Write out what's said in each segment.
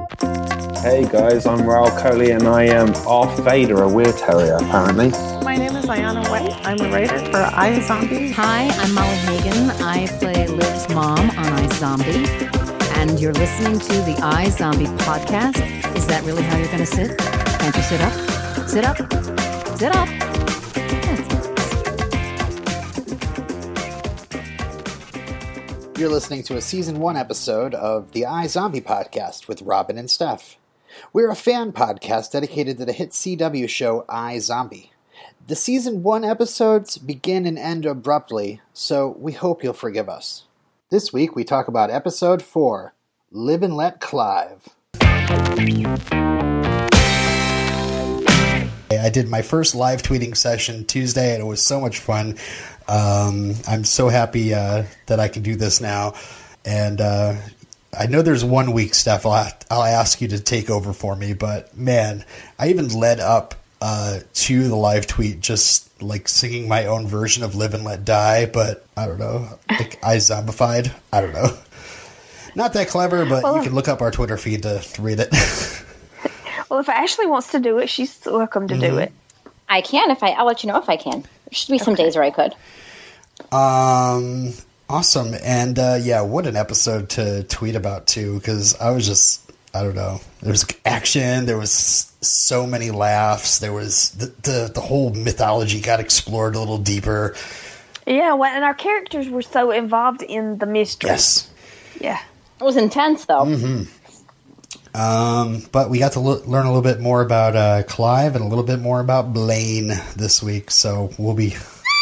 Hey guys, I'm Rahul Kohli and I am off Vader, a weird terrier apparently. My name is Ayana White. I'm a writer for iZombie. Hi, I'm Molly Hagan. I play Liv's mom on iZombie. And you're listening to the iZombie podcast. Is that really how you're going to sit? Can't you sit up? Sit up. Sit up. You're listening to a season one episode of the iZombie podcast with Robin and Steph. We're a fan podcast dedicated to the hit CW show iZombie. The season one episodes begin and end abruptly, so we hope you'll forgive us. This week we talk about episode four Liv and Let Clive. I did my first live tweeting session Tuesday, and it was so much fun. Um, I'm so happy uh, that I can do this now. And uh, I know there's one week, Steph, I'll, I'll ask you to take over for me, but man, I even led up uh, to the live tweet just like singing my own version of Live and Let Die, but I don't know. Like I zombified. I don't know. Not that clever, but well, you can look up our Twitter feed to read it. well, if Ashley wants to do it, she's welcome to mm-hmm. do it. I can if I. I'll let you know if I can. There should be some okay. days where I could. Um, awesome, and uh, yeah, what an episode to tweet about too, because I was just. I don't know. There was action. There was so many laughs. There was the, the the whole mythology got explored a little deeper. Yeah, well, and our characters were so involved in the mystery. Yes. Yeah. It was intense, though. Mm-hmm. Um, but we got to lo- learn a little bit more about uh, Clive and a little bit more about Blaine this week. So we'll be.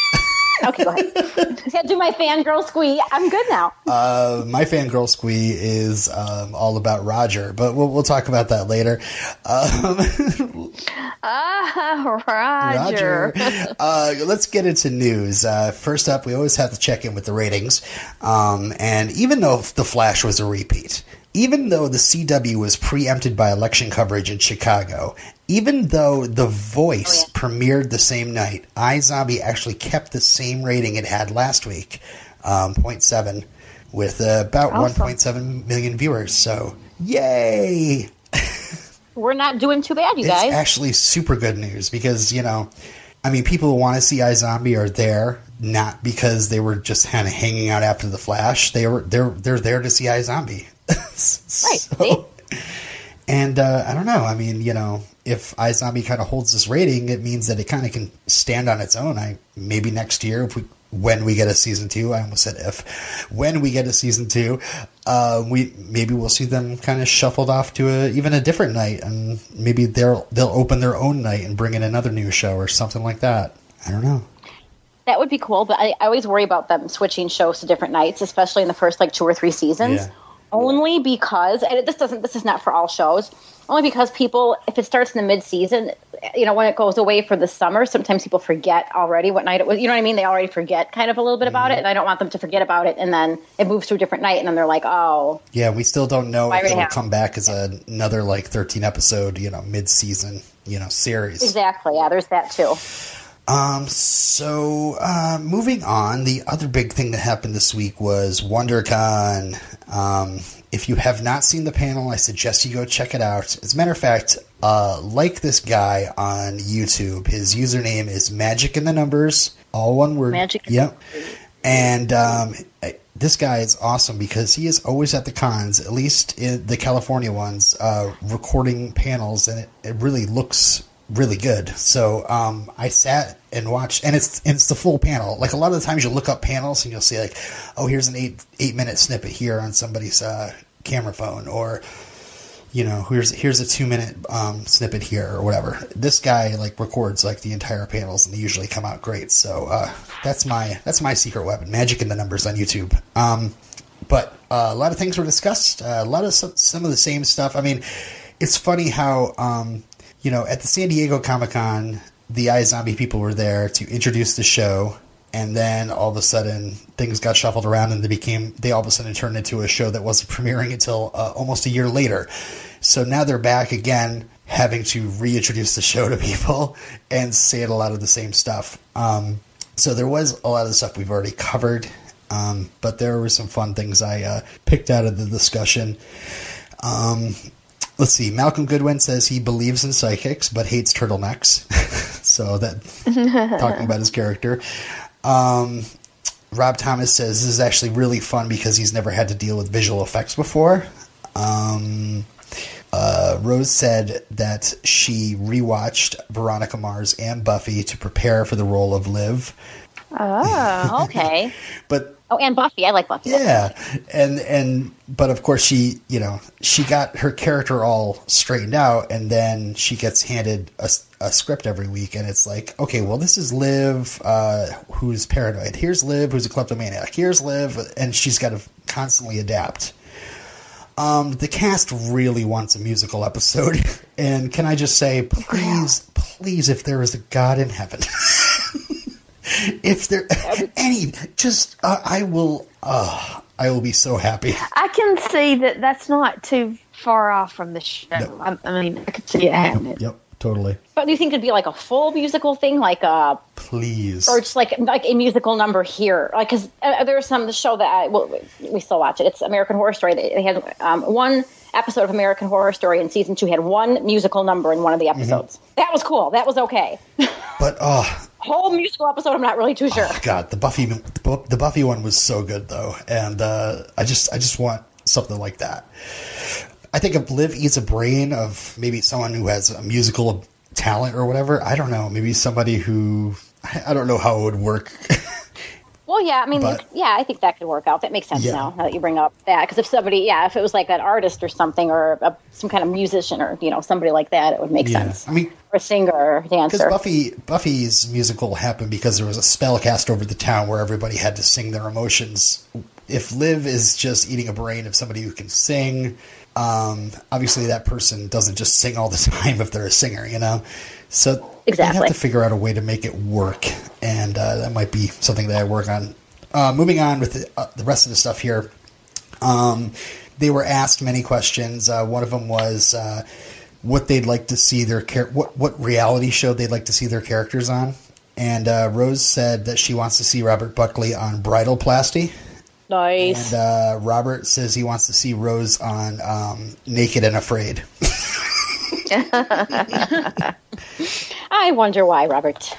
okay, go ahead. I do my fangirl squee. I'm good now. Uh, my fangirl squee is um, all about Roger, but we'll, we'll talk about that later. Um, ah, Roger. Roger. Uh, let's get into news. Uh, first up, we always have to check in with the ratings. Um, and even though The Flash was a repeat, even though the CW was preempted by election coverage in Chicago, even though The Voice oh, yeah. premiered the same night, iZombie actually kept the same rating it had last week, um, 0.7, with uh, about awesome. 1.7 million viewers. So, yay! We're not doing too bad, you it's guys. It's actually super good news because, you know, I mean, people who want to see iZombie are there not because they were just kind of hanging out after the Flash. They were they're they're there to see iZombie. so, right. And uh, I don't know. I mean, you know, if iZombie kind of holds this rating, it means that it kind of can stand on its own. I maybe next year, if we when we get a season two, I almost said if when we get a season two, uh, we maybe we'll see them kind of shuffled off to a, even a different night, and maybe they'll they'll open their own night and bring in another new show or something like that. I don't know. That would be cool, but I, I always worry about them switching shows to different nights, especially in the first like two or three seasons. Yeah only because and this doesn't this is not for all shows only because people if it starts in the mid season you know when it goes away for the summer sometimes people forget already what night it was you know what i mean? They already forget kind of a little bit about mm-hmm. it and i don't want them to forget about it and then it moves to a different night and then they're like oh. Yeah we still don't know if it'll come back as a, another like 13 episode you know mid season you know series. Exactly yeah there's that too um, so, uh, moving on, the other big thing that happened this week was WonderCon. Um, if you have not seen the panel, I suggest you go check it out. As a matter of fact, uh, like this guy on YouTube, his username is Magic in the Numbers, all one word. Magic. Yep. And um, this guy is awesome because he is always at the cons, at least in the California ones, uh, recording panels, and it, it really looks really good. So um, I sat and watched, and it's and it's the full panel. Like a lot of the times, you look up panels and you'll see like, oh, here's an eight eight minute snippet here on somebody's uh, camera phone, or you know, here's here's a two minute um, snippet here or whatever. This guy like records like the entire panels, and they usually come out great. So uh, that's my that's my secret weapon, magic in the numbers on YouTube. Um, but uh, a lot of things were discussed. Uh, a lot of some, some of the same stuff. I mean, it's funny how um, you know, at the San Diego Comic Con, the iZombie people were there to introduce the show, and then all of a sudden things got shuffled around, and they became they all of a sudden turned into a show that wasn't premiering until uh, almost a year later. So now they're back again, having to reintroduce the show to people and say a lot of the same stuff. Um, so there was a lot of the stuff we've already covered, um, but there were some fun things I uh, picked out of the discussion. Um, let's see. Malcolm Goodwin says he believes in psychics but hates turtlenecks. so that talking about his character. Um, Rob Thomas says this is actually really fun because he's never had to deal with visual effects before. Um, uh, Rose said that she rewatched Veronica Mars and Buffy to prepare for the role of Liv. Oh, okay. But Oh, and Buffy. I like Buffy. yeah, and and but of course she you know she got her character all straightened out, and then she gets handed a, a script every week, and it's like okay, well this is Liv, uh, who's paranoid. Here's Liv, who's a kleptomaniac. Here's Liv, and she's got to constantly adapt. Um, the cast really wants a musical episode, and can I just say, please, please, if there is a God in heaven. if there any just uh, i will uh, i will be so happy I can see that that's not too far off from the show. No. I, I mean, I could see it happening. yep totally But do you think it'd be like a full musical thing, like a please or just like like a musical number here? Like, because uh, there's some the show that I well, we still watch it. It's American Horror Story. They, they had um, one episode of American Horror Story in season two had one musical number in one of the episodes. That was cool. That was okay. but oh Whole musical episode, I'm not really too sure. god the buffy the buffy one was so good though. And uh, i just i just want something like that. I think if liv eats a brain of maybe someone who has a musical talent or whatever i don't know maybe somebody who I don't know how it would work Well, yeah, I mean, But- yeah, I think that could work out. That makes sense Yeah. now, now that you bring up that. Because if somebody, yeah, if it was like an artist or something, or a, some kind of musician, or you know, somebody like that, it would make yeah sense. i mean or a singer or dancer. Because. Buffy Buffy's musical happened because there was a spell cast over the town where everybody had to sing their emotions. If Liv is just eating a brain of somebody who can sing, um, obviously that person doesn't just sing all the time if they're a singer, you know. So they have to figure out a way to make it work, and uh, that might be something that I work on. Uh, moving on with the, uh, the rest of the stuff here. Um, they were asked many questions. Uh, one of them was uh, what they'd like to see their char- what what reality show they'd like to see their characters on. And uh, Rose said that she wants to see Robert Buckley on Bridalplasty, nice. and uh, Robert says he wants to see Rose on um, Naked and Afraid. I wonder why, Robert.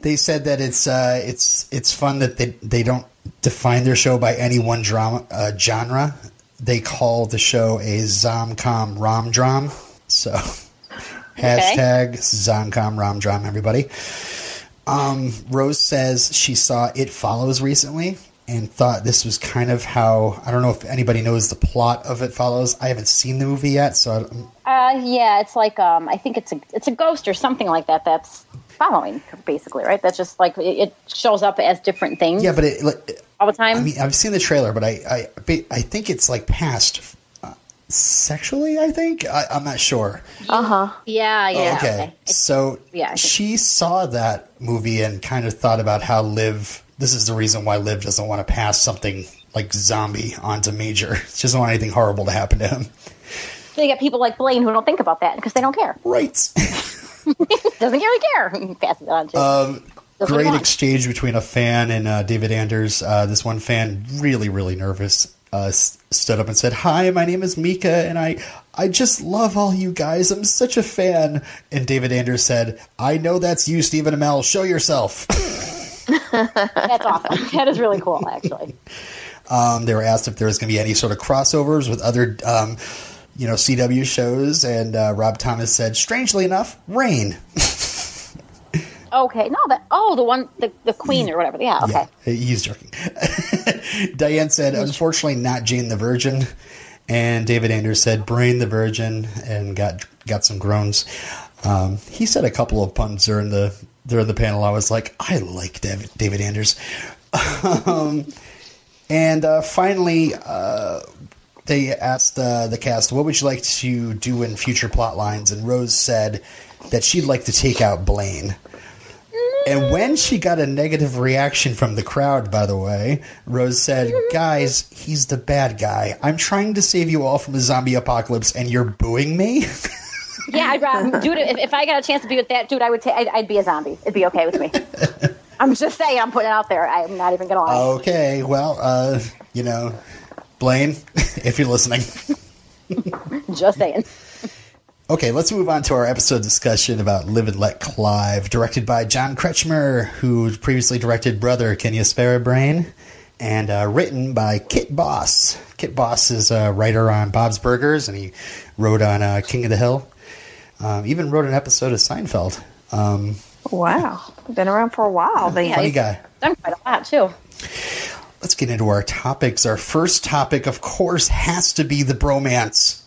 They said that it's uh, it's it's fun that they they don't define their show by any one drama uh, genre. They call the show a zomcom rom dram. So hashtag zomcom rom dram. Everybody. Um, Rose says she saw It Follows recently and thought this was kind of how I don't know if anybody knows the plot of It Follows. I haven't seen the movie yet, so I, Uh, yeah, it's like um, I think it's a it's a ghost or something like that. That's following basically, right? That's just like it, it shows up as different things. yeah, but it, like, all the time. I mean, I've seen the trailer, but I, I, I think it's like past uh, sexually. I think I, I'm not sure. Uh huh. yeah, yeah. okay. okay. So yeah, she saw that movie and kind of thought about how Liv. This is the reason why Liv doesn't want to pass something like zombie onto Major. She doesn't want anything horrible to happen to him. So you get people like Blaine who don't think about that because they don't care. Right. Doesn't really care. Pass it on to. Um, great exchange between a fan and uh, David Anders. Uh, this one fan, really, really nervous, uh, stood up and said, "Hi, my name is Mika, and I, I just love all you guys. I'm such a fan." And David Anders said, "I know that's you, Stephen Amell. Show yourself." That's awesome. That is really cool, actually. um, they were asked if there was going to be any sort of crossovers with other, um, you know, CW shows, and uh, Rob Thomas said, "Strangely enough, Reign." Okay, no, that oh, the one, the, the queen or whatever. Yeah, okay. Yeah, he's joking. Diane said, unfortunately, not Jane the Virgin. And David Anders said, Brain the Virgin, and got got some groans. Um, he said a couple of puns during the during the panel. I was like, I like David, David Anders. um, and uh, finally, uh, they asked uh, the cast, "What would you like to do in future plot lines?" And Rose said that she'd like to take out Blaine. And when she got a negative reaction from the crowd, by the way, Rose said, Guys, he's the bad guy. I'm trying to save you all from a zombie apocalypse, and you're booing me? Yeah, I'd rather, dude. If, if I got a chance to be with that dude, I would. Ta- I'd, I'd be a zombie. It'd be okay with me. I'm just saying. I'm putting it out there. I'm not even gonna lie. okay, well, uh, you know, Blaine, if you're listening. Just saying. Okay, let's move on to our episode discussion about Liv and Let Clive, directed by John Kretchmer, who previously directed Brother, Can You Spare a Brain? And uh, written by Kit Boss. Kit Boss is a writer on Bob's Burgers, and he wrote on uh, King of the Hill. Um, even wrote an episode of Seinfeld. Um, Wow, been around for a while. Then. funny guy. Done quite a lot too. Let's get into our topics. Our first topic, of course, has to be the bromance.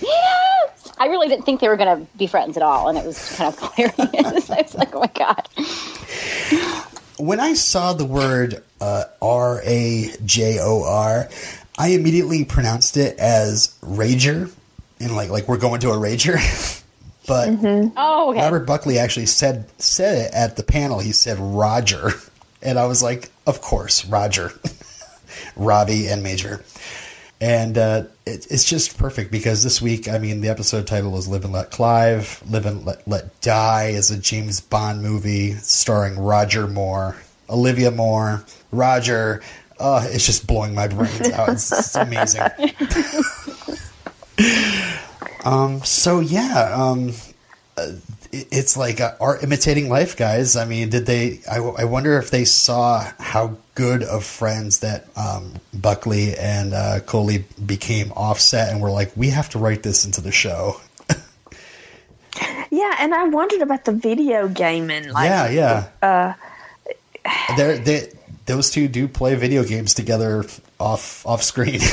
Yes! I really didn't think they were going to be friends at all, and it was kind of hilarious. I was like, oh my god. when I saw the word uh, R A J O R, I immediately pronounced it as rager, and like like we're going to a rager. but Oh, okay. Robert Buckley actually said said it at the panel. He said Roger, and I was like, of course, Roger, Robbie and Major. And uh, it, it's just perfect because this week, I mean, the episode title is "Liv and Let Clive." "Live and Let, Let Die" is a James Bond movie starring Roger Moore, Olivia Moore, Roger. Uh, it's just blowing my brains out. It's, it's amazing. um. So yeah. Um. uh, it- It's like uh, art imitating life, guys. I mean, did they? I, I wonder if they saw how good of friends that um, Buckley and uh, Kohli became offset, and were like, we have to write this into the show. Yeah, and I wondered about the video gaming. Like, yeah, yeah. Uh, they those two do play video games together off off screen.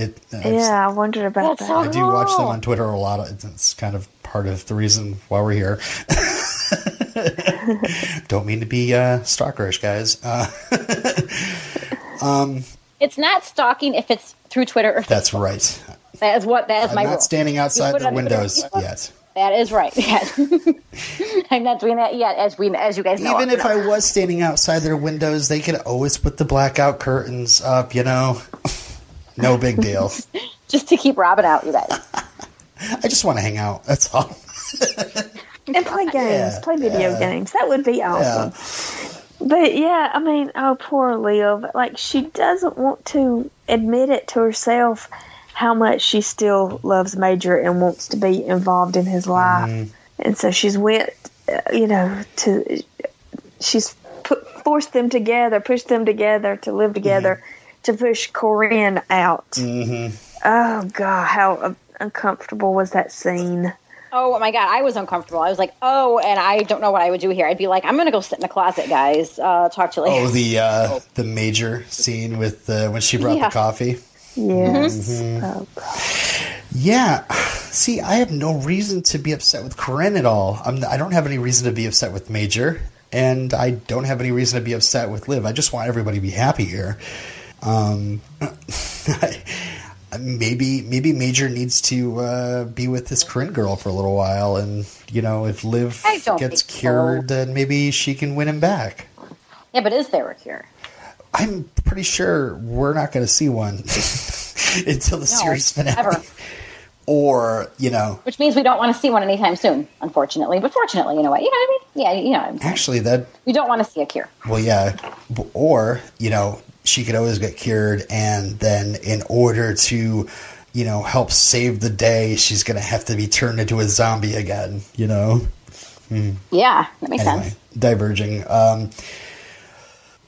it, I've- yeah, I wondered about that. so I do watch them on Twitter a lot. It's kind of part of the reason why we're here. Don't mean to be uh, stalkerish, guys. Uh, It's not stalking if it's through Twitter or that's right. That is what that is I'm my not rule. standing outside put it their Twitter. windows yet. That is right. Yes. I'm not doing that yet, as we as you guys know. Even if I was standing outside their windows, they could always put the blackout curtains up. You know, no big deal. just to keep Robin out, you guys. I just want to hang out. That's all. and play games, Yeah, play video yeah. games. That would be awesome. But yeah, I mean, oh, poor Liv. Like, she doesn't want to admit it to herself how much she still loves Major and wants to be involved in his life. Mm-hmm. And so she's went, uh, you know, to she's put, forced them together, pushed them together to live together, Mm-hmm. To push Corinne out. Oh God, how uh, uncomfortable was that scene? Oh my god, I was uncomfortable. I was like, oh, and I don't know what I would do here. I'd be like, I'm gonna go sit in the closet, guys. Uh, talk to you later. Oh, the uh, the major scene with uh, when she brought Yeah. the coffee. Yes. Mm-hmm. Oh, God. Yeah. See, I have no reason to be upset with Corinne at all. I'm, I don't have any reason to be upset with Major, and I don't have any reason to be upset with Liv. I just want everybody to be happy here. Um, maybe maybe Major needs to uh, be with this Corinne girl for a little while, and you know, if Liv gets think so. cured, then maybe she can win him back. yeah, but is there a cure? I'm pretty sure we're not going to see one until the series finale. ever. Or, you know, Which means we don't want to see one anytime soon, unfortunately. But fortunately, you know what? You know what I mean? Yeah, you know, I'm actually, that, we don't want to see a cure. well, yeah. Or, you know, she could always get cured, and then in order to, you know, help save the day, she's going to have to be turned into a zombie again, you know? Yeah, that makes anyway, sense. diverging. Um,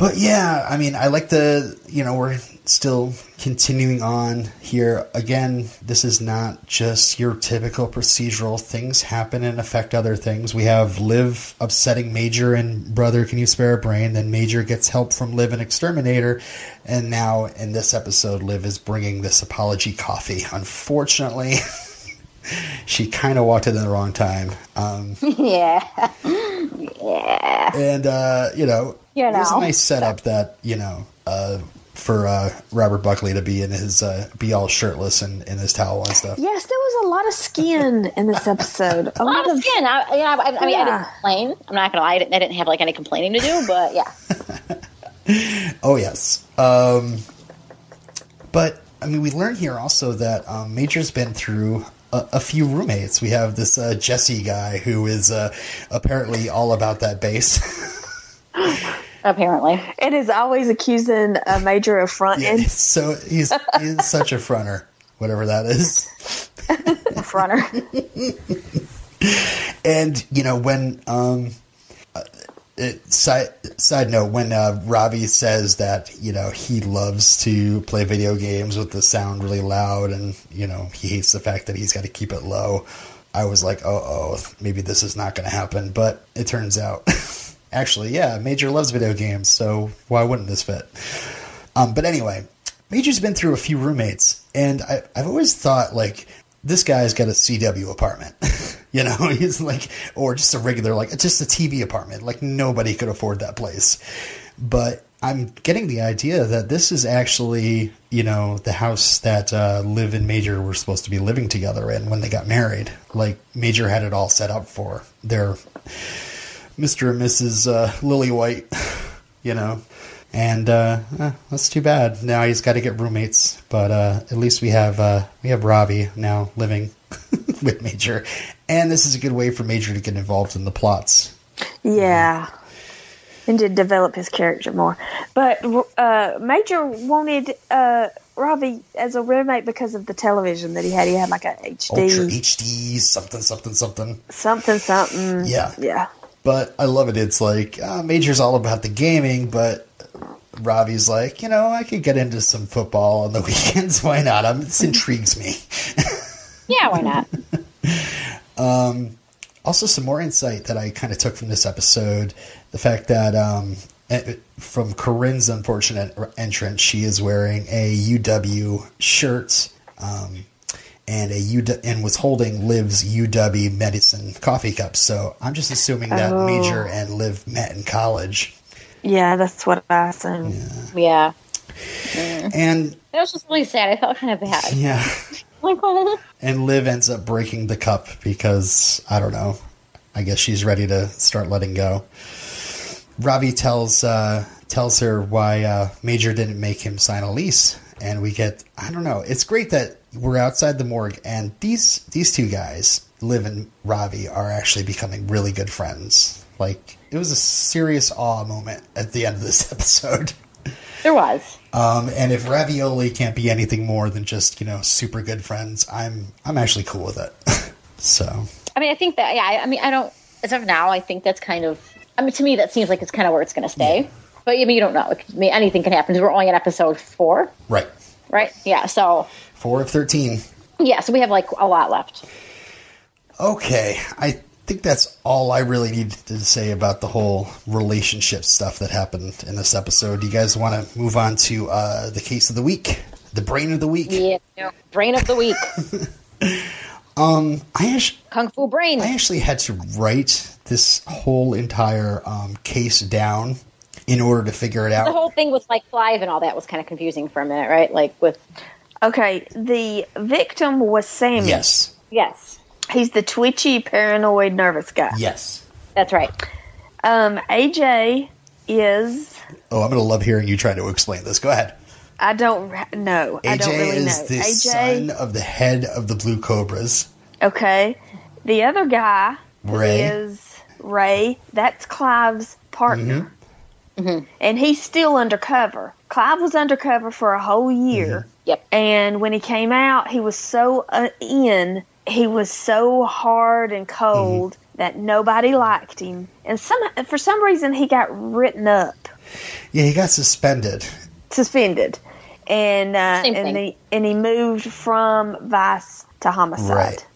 but yeah, I mean, I like the, you know, we're still continuing on here. Again, this is not just your typical procedural. Things happen and affect other things. We have Liv upsetting Major and Brother, Can You Spare a Brain? Then Major gets help from Liv and Exterminator. And now in this episode, Liv is bringing this apology coffee. Unfortunately, she kind of walked in at the wrong time. Um, Yeah, yeah. and uh, you know, You it was a nice setup that you know uh, for uh, Robert Buckley to be in his uh, be all shirtless and in his towel and stuff. Yes, there was a lot of skin in this episode. A A lot of skin. I, you know, I, I mean, I didn't complain. I'm not gonna lie. I didn't, I didn't have like any complaining to do, but yeah. Oh yes, um, but I mean, we learn here also that um, Major's been through. A, a few roommates. We have this uh, Jesse guy who is uh, apparently all about that bass. Apparently, and is always accusing a major of fronting. so he's he's such a fronter, whatever that is. runner. and you know when um, it, side side note when uh, Ravi says that you know he loves to play video games with the sound really loud and you know he hates the fact that he's got to keep it low. I was like, oh, oh, maybe this is not going to happen. But it turns out, actually, yeah, Major loves video games, so why wouldn't this fit? Um, but anyway, Major's been through a few roommates, and I, I've always thought like this guy's got a CW apartment. you know, he's like, or just a regular, like, just a TV apartment. Like, nobody could afford that place. But I'm getting the idea that this is actually, you know, the house that uh, Liv and Major were supposed to be living together in when they got married. Like, Major had it all set up for their Mr. and Mrs. Uh, Lilywhite, you know. And uh, eh, that's too bad. Now he's got to get roommates, but uh, at least we have uh, we have Ravi now living with Major, and this is a good way for Major to get involved in the plots. Yeah, and to develop his character more. But uh, Major wanted uh, Ravi as a roommate because of the television that he had. He had like a HD, Ultra HD, something, something, something, something, something. Yeah, yeah. But I love it. It's like uh, Major's all about the gaming, but Ravi's like, you know, I could get into some football on the weekends. Why not? Um, this intrigues me. yeah, why not? um, also, some more insight that I kind of took from this episode: the fact that um, eh, from Corinne's unfortunate entrance, she is wearing a UW shirt. Um, and a UW, and was holding Liv's UW medicine coffee cup. So I'm just assuming that oh. Major and Liv met in college. Yeah, that's what I assumed. Yeah. yeah. And it was just really sad. I felt kind of bad. Yeah. And Liv ends up breaking the cup because I don't know. I guess she's ready to start letting go. Ravi tells uh, tells her why uh, Major didn't make him sign a lease, and we get I don't know. It's great that we're outside the morgue, and these these two guys, Liv and Ravi, are actually becoming really good friends. Like it was a serious awe moment at the end of this episode. There was. Um, and if Ravioli can't be anything more than just you know super good friends, I'm I'm actually cool with it. so. I mean, I think that yeah. I mean, I don't. As of now, I think that's kind of. I mean, to me, that seems like it's kind of where it's going to stay. Yeah. But I mean, you don't know. I mean, anything can happen. We're only at episode four. Right. Right. Yeah. So. Four of thirteen. Yeah. So we have like a lot left. Okay. I think that's all I really needed to say about the whole relationship stuff that happened in this episode. Do you guys want to move on to uh, the case of the week, the brain of the week? Yeah, brain of the week. um, I actually, kung fu brain. I actually had to write this whole entire um, case down in order to figure it out. The whole thing with like Clive and all that was kind of confusing for a minute, right? Like with. Okay, the victim was Sammy. Yes. Yes. He's the twitchy, paranoid, nervous guy. Yes. That's right. Um, AJ is. Oh, I'm going to love hearing you try to explain this. Go ahead. I don't know. AJ I don't really is know. the AJ, son of the head of the Blue Cobras. Okay. The other guy Ray. is Ray. That's Clive's partner. Mm-hmm. Mm-hmm. And he's still undercover. Clive was undercover for a whole year. Mm-hmm. Yep. And when he came out, he was so uh, in he was so hard and cold mm-hmm. that nobody liked him, and some for some reason he got written up. Yeah, he got suspended. Suspended, and uh, and he and he moved from vice to homicide. Right.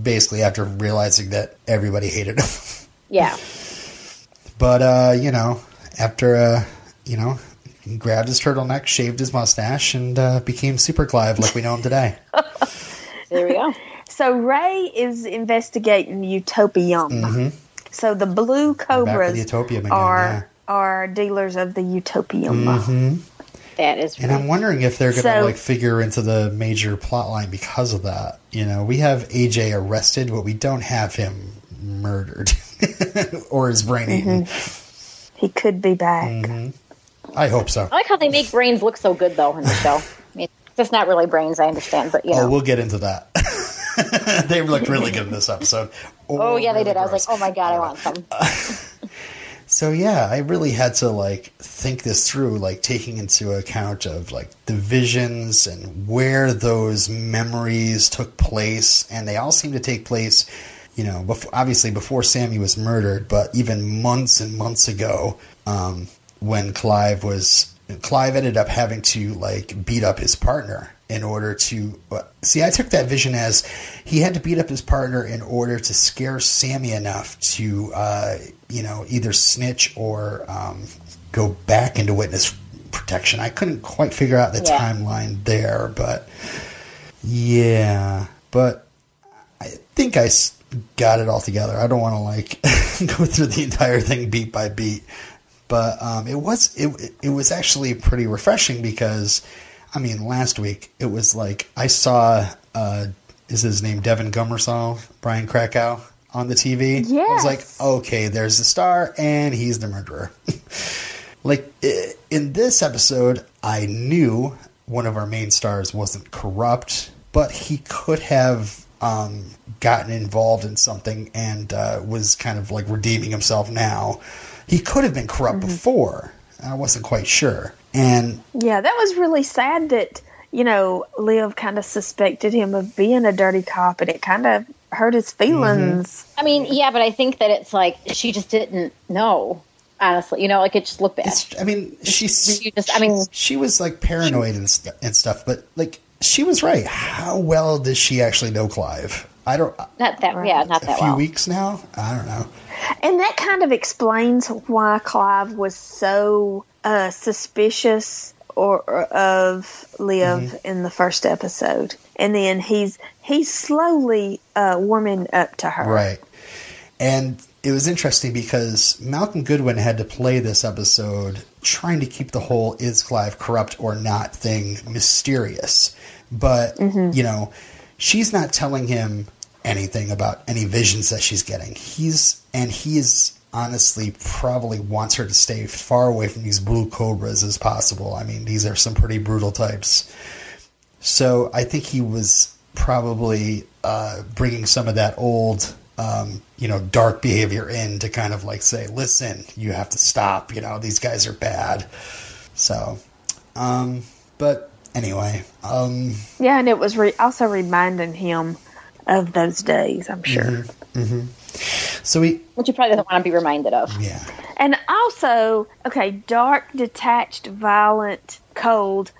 Basically, after realizing that everybody hated him. Yeah. but uh, you know, after uh, you know, he grabbed his turtleneck, shaved his mustache, and uh, became Super Clive like we know him today. there we go. So Ray is investigating Utopium. Mm-hmm. So the blue cobras again, are yeah. are dealers of the Utopium. Mm-hmm. That is, and I'm wondering if they're going to so, like figure into the major plot line because of that. You know, we have AJ arrested, but we don't have him murdered or his brain eaten. Mm-hmm. He could be back. Mm-hmm. I hope so. I like how they make brains look so good though in the show. I mean, it's not really brains, I understand, but you oh, know. Oh, we'll get into that. they looked really good in this episode. Or oh yeah, they did. Gross. I was like, oh my god, I want some. So yeah, I really had to like think this through, like taking into account of like the visions and where those memories took place, and they all seem to take place, you know, before, obviously before Sammy was murdered, but even months and months ago, um, when Clive was Clive ended up having to like beat up his partner in order to see. I took that vision as he had to beat up his partner in order to scare Sammy enough to, uh, you know, either snitch or um, go back into witness protection. I couldn't quite figure out the yeah. timeline there, but yeah, but I think I got it all together. I don't want to like go through the entire thing beat by beat, but um, it was it it was actually pretty refreshing because I mean, last week it was like I saw uh, is his name Devon Gummersall, Brian Krakow on the TV. Yeah, I was like, okay, there's the star, and he's the murderer. like in this episode, I knew one of our main stars wasn't corrupt, but he could have um, gotten involved in something and uh, was kind of like redeeming himself now. He could have been corrupt mm-hmm. before. I wasn't quite sure. And yeah, that was really sad that you know Liv kind of suspected him of being a dirty cop, and it kind of hurt his feelings. Mm-hmm. I mean, yeah, but I think that it's like she just didn't know. Honestly, you know, like it just looked bad. It's, I mean, she's. just, I mean, she was like paranoid and, st- and stuff, but like she was right. How well does she actually know Clive? I don't. Not that. Right. Yeah, not that. A few well. weeks now. I don't know. And that kind of explains why Clive was so uh, suspicious or, or, of Liv mm-hmm. in the first episode, and then he's he's slowly uh, warming up to her. Right, and it was interesting because Malcolm Goodwin had to play this episode trying to keep the whole "is Clive corrupt or not" thing mysterious, but mm-hmm. you know, she's not telling him anything about any visions that she's getting. He's and he's honestly probably wants her to stay far away from these blue cobras as possible. I mean, these are some pretty brutal types. So I think he was probably uh, bringing some of that old, um, you know, dark behavior in to kind of like say, listen, you have to stop. You know, these guys are bad. So, um, but anyway, um, yeah, and it was re- also reminding him of those days. I'm sure. Mm-hmm, mm-hmm. So we, which you probably doesn't want to be reminded of. Yeah. And also, okay, dark, detached, violent, cold,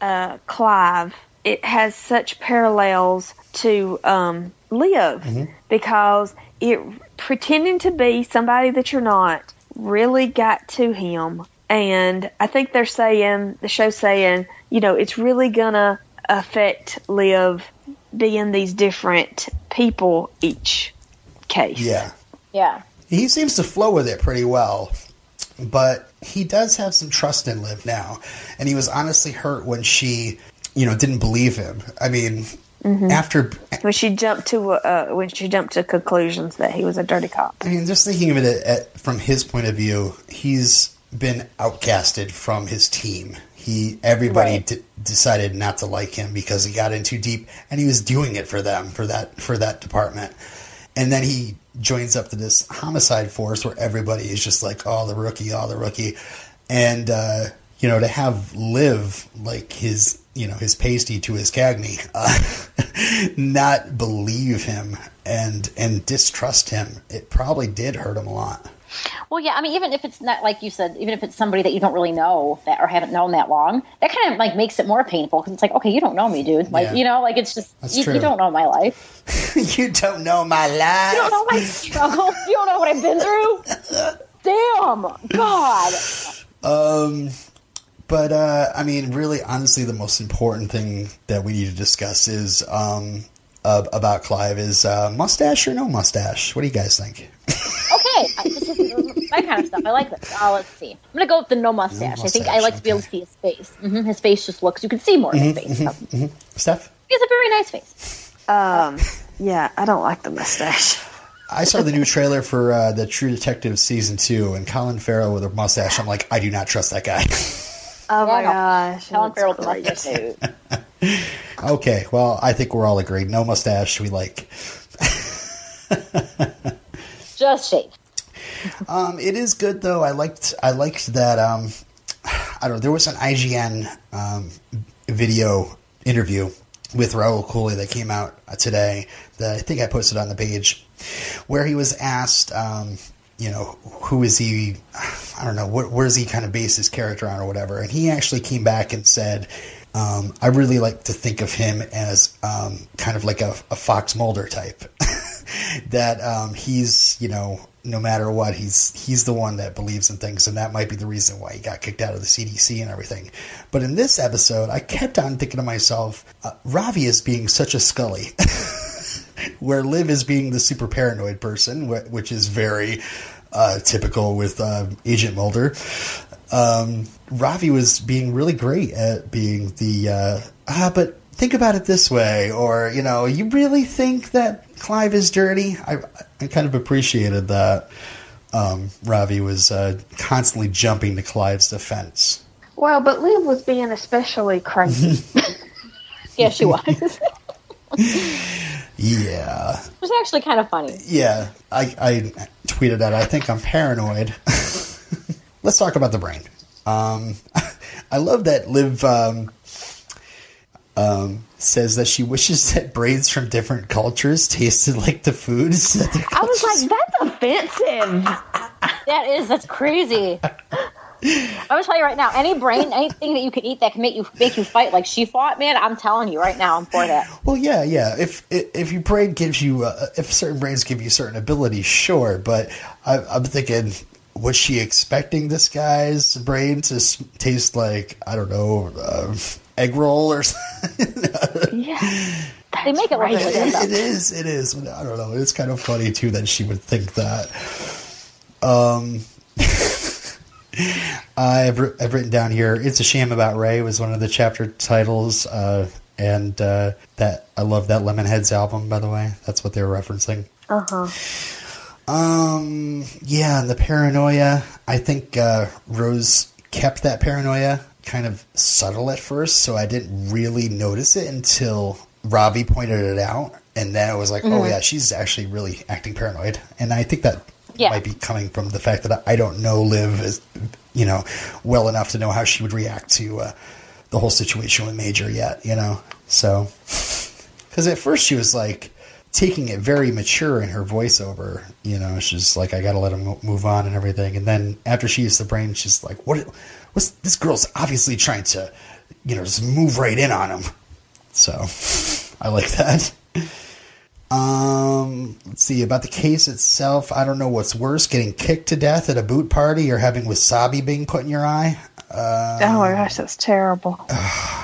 uh, Clive. It has such parallels to um, Liv mm-hmm. because it pretending to be somebody that you're not really got to him. And I think they're saying the show's saying, you know, it's really gonna affect Liv being these different people each case. Yeah. Yeah. He seems to flow with it pretty well, but he does have some trust in Liv now. And he was honestly hurt when she, you know, didn't believe him. I mean, mm-hmm. after when she jumped to uh, when she jumped to conclusions that he was a dirty cop. I mean, just thinking of it at, at, from his point of view, he's been outcasted from his team. He everybody right. d- decided not to like him because he got in too deep, and he was doing it for them for that for that department. And then he joins up to this homicide force where everybody is just like, oh, the rookie, oh, the rookie. And, uh, you know, to have Liv like his, you know, his pasty to his cagney, uh, not believe him and, and distrust him, it probably did hurt him a lot. Well, yeah, I mean, even if it's not like you said, even if it's somebody that you don't really know that or haven't known that long, that kind of like makes it more painful because it's like, okay, you don't know me, dude. Like, yeah. you know, like it's just you, you, don't know my life. you don't know my life. You don't know my struggle. you don't know what I've been through. Damn, God. Um, but uh, I mean, really, honestly, the most important thing that we need to discuss is um, uh, about Clive is uh, mustache or no mustache. What do you guys think? okay, this is my kind of stuff. I like this. Uh, let's see. I'm gonna go with the no mustache. No mustache I think I like okay. to be able to see his face. Mm-hmm. His face just looks. You can see more of his mm-hmm, face. Mm-hmm, mm-hmm. Steph. He has a very nice face. Um. Yeah, I don't like the mustache. I saw the new trailer for uh, the True Detective season two, and Colin Farrell with a mustache. I'm like, I do not trust that guy. Oh my gosh, Colin Farrell with a mustache. okay, well, I think we're all agreed. No mustache, we like. Just shave. Um, it is good though. I liked I liked that. Um, I don't know. There was an IGN um, video interview with Rahul Kohli that came out today that I think I posted on the page, where he was asked, um, you know, who is he? I don't know. What, where does he kind of base his character on or whatever? And he actually came back and said, um, I really like to think of him as um, kind of like a, a Fox Mulder type. that um, he's, you know, no matter what, he's he's the one that believes in things, and that might be the reason why he got kicked out of the CDC and everything. But in this episode, I kept on thinking to myself, uh, Ravi is being such a Scully. where Liv is being the super paranoid person, which is very uh, typical with uh, Agent Mulder. Um, Ravi was being really great at being the uh, ah, but think about it this way, or you know, you really think that Clive is dirty? I, I kind of appreciated that. Um, Ravi was uh, constantly jumping to Clive's defense. Well, but Liv was being especially crazy. yeah, she was. Yeah. It was actually kind of funny. Yeah. I, I tweeted that. I think I'm paranoid. Let's talk about the brain. Um, I love that Liv um, um, says that she wishes that brains from different cultures tasted like the foods. I was like, that's offensive. that is. That's crazy. I'm gonna tell you right now, any brain, anything that you can eat that can make you make you fight like she fought, man. I'm telling you right now, I'm for that. Well, yeah, yeah. If if your brain gives you, uh, if certain brains give you certain abilities, sure. But I, I'm thinking, was she expecting this guy's brain to taste like I don't know, uh, egg roll or something? yeah. they make it right. look it, it is. It is. I don't know. It's kind of funny too that she would think that. Um. I've, I've written down here. It's a shame about Ray was one of the chapter titles, uh, and uh, that I love that Lemonheads album. By the way, that's what they were referencing. Uh huh. Um. Yeah, and the paranoia. I think uh, Rose kept that paranoia kind of subtle at first, so I didn't really notice it until Ravi pointed it out, and then I was like, oh, mm-hmm. oh yeah, she's actually really acting paranoid, and I think that yeah. might be coming from the fact that I don't know Liv as you know well enough to know how she would react to uh, the whole situation with Major yet. You know, so because at first she was like taking it very mature in her voiceover. You know, she's like, I got to let him move on and everything. And then after she used the brain, she's like, what? What's this girl's obviously trying to, you know, just move right in on him. So I like that. Um, let's see about the case itself. I don't know what's worse: getting kicked to death at a boot party or having wasabi being put in your eye. oh my gosh, that's terrible.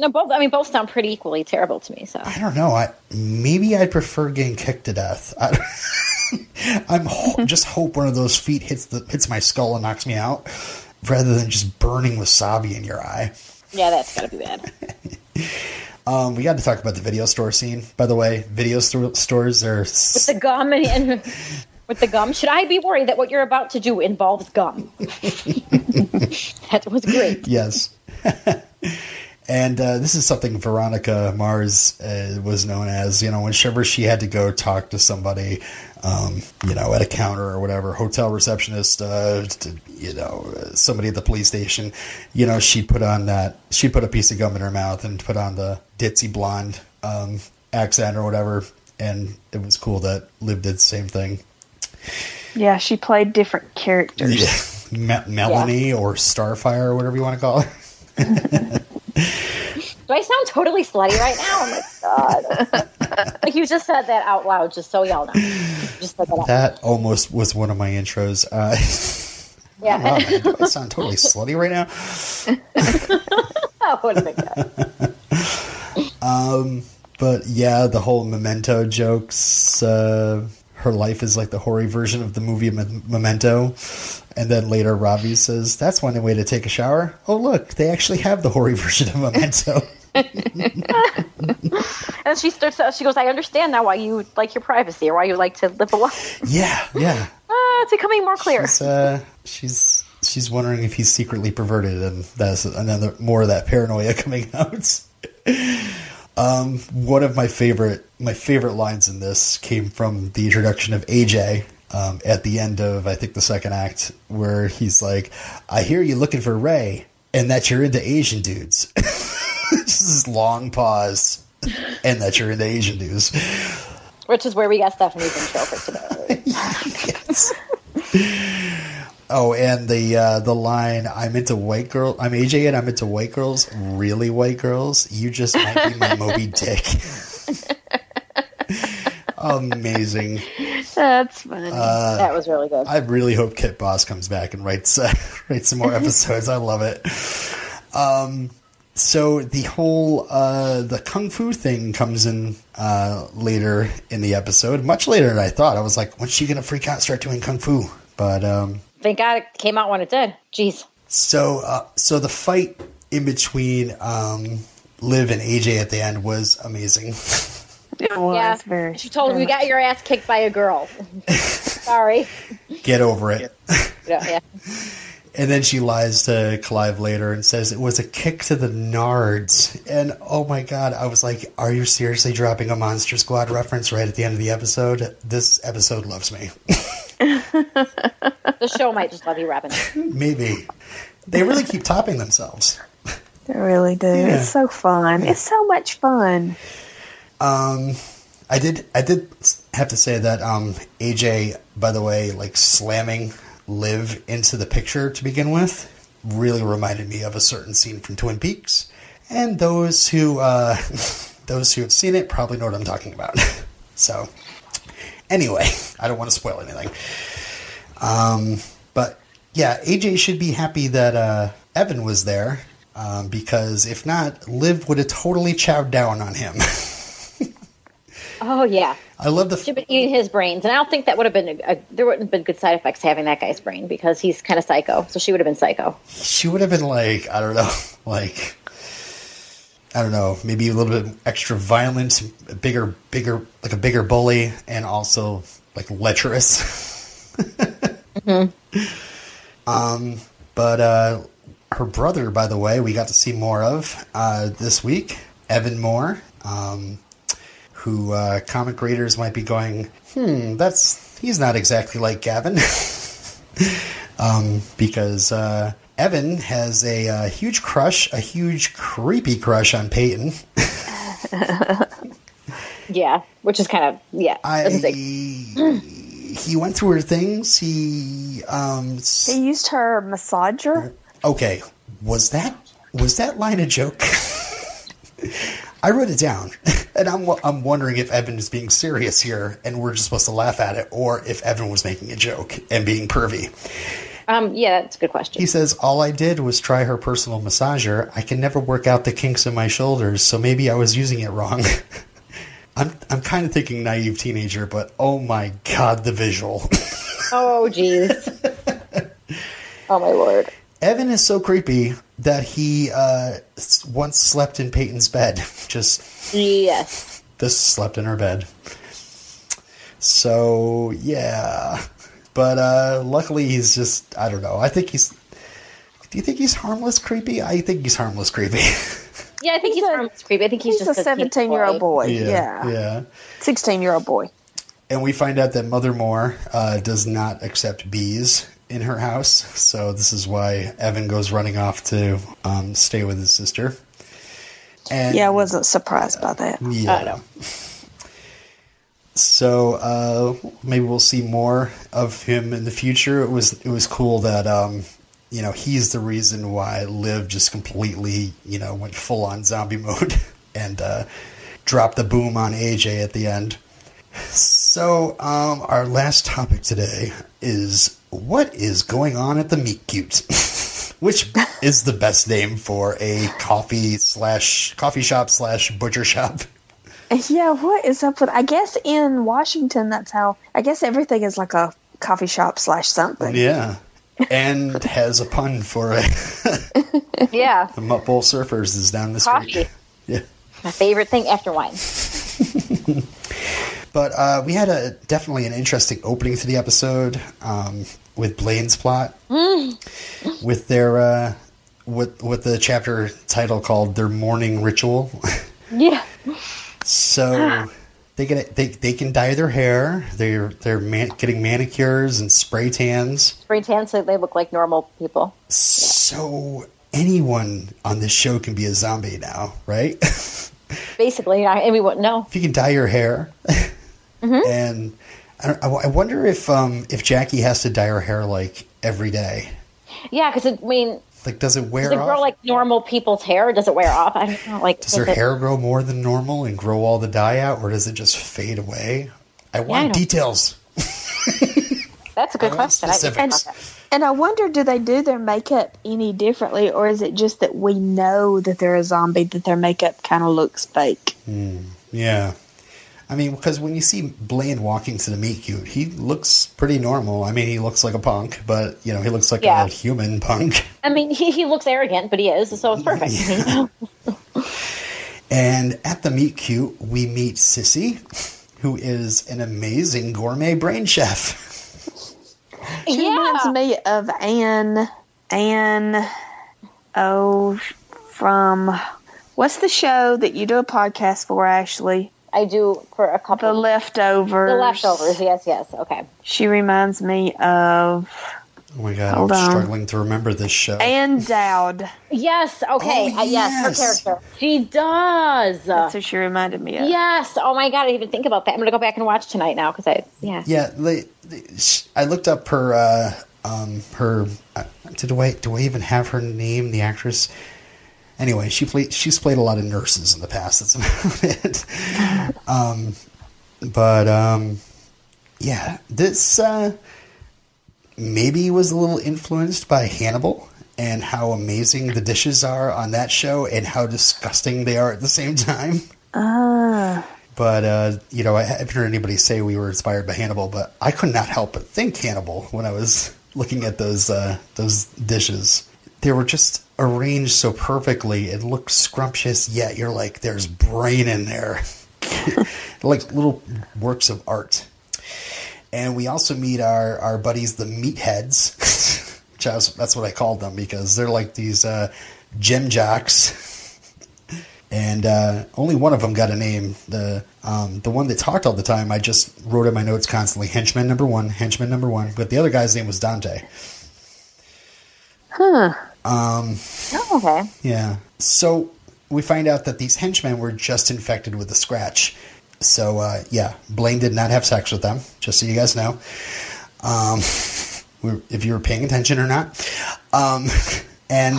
no, both. I mean, both sound pretty equally terrible to me. So I don't know. I maybe I'd prefer getting kicked to death. I, am ho- just hope one of those feet hits the hits my skull and knocks me out, rather than just burning wasabi in your eye. Yeah, that's gotta be bad. Um, we got to talk about the video store scene. By the way, video st- stores are with the gum and, and with the gum. Should I be worried that what you're about to do involves gum? that was great. Yes. And uh, this is something Veronica Mars uh, was known as. You know, whenever she had to go talk to somebody, um, you know, at a counter or whatever, hotel receptionist, uh, to, you know, somebody at the police station, you know, she put on that, she put a piece of gum in her mouth and put on the ditzy blonde um, accent or whatever. And it was cool that Liv did the same thing. Yeah, she played different characters. Yeah. Me- Melanie yeah. or Starfire or whatever you want to call her. Do I sound totally slutty right now? Oh my god! like you just said that out loud, just so y'all know. Just that, that almost was one of my intros. Uh, yeah, wow, man, do I sound totally slutty right now? that would have been good. Um, but yeah, the whole memento jokes. Uh, her life is like the hoary version of the movie Memento. And then later, Ravi says, That's one way to take a shower. Oh, look, they actually have the hoary version of Memento. and she starts. She goes, "I understand now why you like your privacy or why you like to live alone." Yeah, yeah. Uh, it's becoming more clear. She's, uh, she's she's wondering if he's secretly perverted, and that's another more of that paranoia coming out. um, one of my favorite my favorite lines in this came from the introduction of AJ um, at the end of I think the second act, where he's like, "I hear you looking for Ray, and that you're into Asian dudes." This long pause, and that you're into Asian dudes. Which is where we got Stephanie's intro for today. yes. Oh, and the uh, the line "I'm into white girl." I'm AJ, and I'm into white girls. Really, white girls? You just might be my Moby Dick. Amazing. That's funny. Uh, that was really good. I really hope Kit Boss comes back and writes uh, writes some more episodes. I love it. Um, so the whole uh, the kung fu thing comes in uh, later in the episode, much later than I thought. I was like, when's she gonna freak out, and start doing kung fu? But um, thank God it came out when it did. Jeez. So, uh, so the fight in between um, Liv and AJ at the end was amazing. It was yeah. very. She told him, "You got your ass kicked by a girl." Sorry. Get over it. yeah. yeah. And then she lies to Clive later and says it was a kick to the nards. And oh my god, I was like, "Are you seriously dropping a Monster Squad reference right at the end of the episode?" This episode loves me. the show might just love you, Robin. Maybe. They really keep topping themselves. They really do. Yeah. It's so fun. It's so much fun. Um, I did. I did have to say that um, AJ, by the way, like slamming Liv into the picture to begin with, really reminded me of a certain scene from Twin Peaks. And those who uh, those who have seen it probably know what I'm talking about. so, anyway, I don't want to spoil anything. Um, but yeah, AJ should be happy that uh, Evan was there um, because if not, Liv would have totally chowed down on him. Oh yeah, I love the. She'd been eating his brains, and I don't think that would have been a, a, there wouldn't have been good side effects having that guy's brain because he's kind of psycho. So she would have been psycho. She would have been like I don't know, like I don't know, maybe a little bit extra violent, bigger, bigger, like a bigger bully, and also like lecherous. mm-hmm. Um, but uh, her brother, by the way, we got to see more of uh, this week. Evan Moore. Um, who uh, comic readers might be going, hmm, that's he's not exactly like Gavin, um, because uh, Evan has a, a, uh, huge crush, a huge creepy crush on Peyton. yeah, which is kind of yeah. I, he went through her things. He um, he used her massager. Okay, was that was that line a joke? I wrote it down, and I'm I'm wondering if Evan is being serious here, and we're just supposed to laugh at it, or if Evan was making a joke and being pervy. Um, yeah, that's a good question. He says, All I did was try her personal massager. I can never work out the kinks in my shoulders, so maybe I was using it wrong. I'm, I'm kind of thinking naive teenager, but oh my god, the visual. oh, jeez. oh, my lord. Evan is so creepy that he uh, once slept in Peyton's bed. Just yes, this slept in her bed. So yeah, but uh, luckily he's just I don't know. I think he's. Do you think he's harmless creepy? I think he's harmless creepy. Yeah, I think he's, he's a, harmless creepy. I think he's, he's just a seventeen-year-old boy. Yeah, yeah, yeah. Sixteen-year-old boy. And we find out that Mother Moore uh, does not accept bees in her house. So this is why Evan goes running off to um, stay with his sister. And, yeah, I wasn't surprised by that. Yeah. I know. So uh, maybe we'll see more of him in the future. It was it was cool that um, you know he's the reason why Liv just completely you know went full on zombie mode and uh, dropped the boom on AJ at the end. So um, our last topic today is what is going on at the Meat Cute? Which is the best name for a coffee slash coffee shop slash butcher shop? Yeah, what is up with? I guess in Washington, that's how. I guess everything is like a coffee shop slash something. Yeah, and has a pun for it. yeah, the Mutbowl Surfers is down the street. Coffee. Yeah, my favorite thing after wine. But uh, we had a definitely an interesting opening to the episode um, with Blaine's plot, mm. with their uh, with with the chapter title called "Their Morning Ritual." Yeah. so they get they they can dye their hair. They're they're man, getting manicures and spray tans. Spray tans so they look like normal people. So anyone on this show can be a zombie now, right? Basically, I, and we wouldn't know. If you can dye your hair, mm-hmm. and I, I, wonder if um, if Jackie has to dye her hair like every day. Yeah, because I mean, like, does it wear? Does it grow like normal people's hair? Or does it wear off? I don't know. Like, does, does her it... hair grow more than normal and grow all the dye out, or does it just fade away? I want yeah, I details. That's a good question. And, and I wonder, do they do their makeup any differently, or is it just that we know that they're a zombie that their makeup kind of looks fake? Mm, yeah, I mean, because when you see Blaine walking to the Meat Cute, he looks pretty normal. I mean, he looks like a punk, but you know, he looks like yeah. a human punk. I mean, he he looks arrogant, but he is, so it's perfect. Yeah. and at the Meat Cute, we meet Sissy, who is an amazing gourmet brain chef. She yeah. reminds me of Anne. Anne. Oh, from what's the show that you do a podcast for, Ashley? I do for a couple. The leftovers. The leftovers. Yes, yes. Okay. She reminds me of. Oh my god! Hold I'm on. struggling to remember this show. Ann Dowd. Yes. Okay. Oh, uh, yes. Her character. She does. That's what she reminded me of. Yes. Oh my god! I didn't even think about that. I'm gonna go back and watch tonight now because I. Yeah. Yeah. I looked up her. Uh, um, her. Uh, did I do I even have her name? The actress anyway, she played. She's played a lot of nurses in the past. That's about it. Um, but um, yeah, this uh, maybe was a little influenced by Hannibal and how amazing the dishes are on that show and how disgusting they are at the same time. Ah. But uh, you know, I haven't heard anybody say we were inspired by Hannibal, but I could not help but think Hannibal when I was looking at those uh, those dishes. They were just arranged so perfectly. It looks scrumptious, yet you're like, there's brain in there. like little works of art. And we also meet our, our buddies, the meatheads. which was, that's what I called them because they're like these uh, gym jocks. and uh, only one of them got a name. The um, the one that talked all the time, I just wrote in my notes constantly henchman number one, henchman number one. But the other guy's name was Dante. Huh. Um, oh, okay. Yeah. So we find out that these henchmen were just infected with the scratch. So uh, yeah, Blaine did not have sex with them. Just so you guys know, um, if you were paying attention or not. Um, and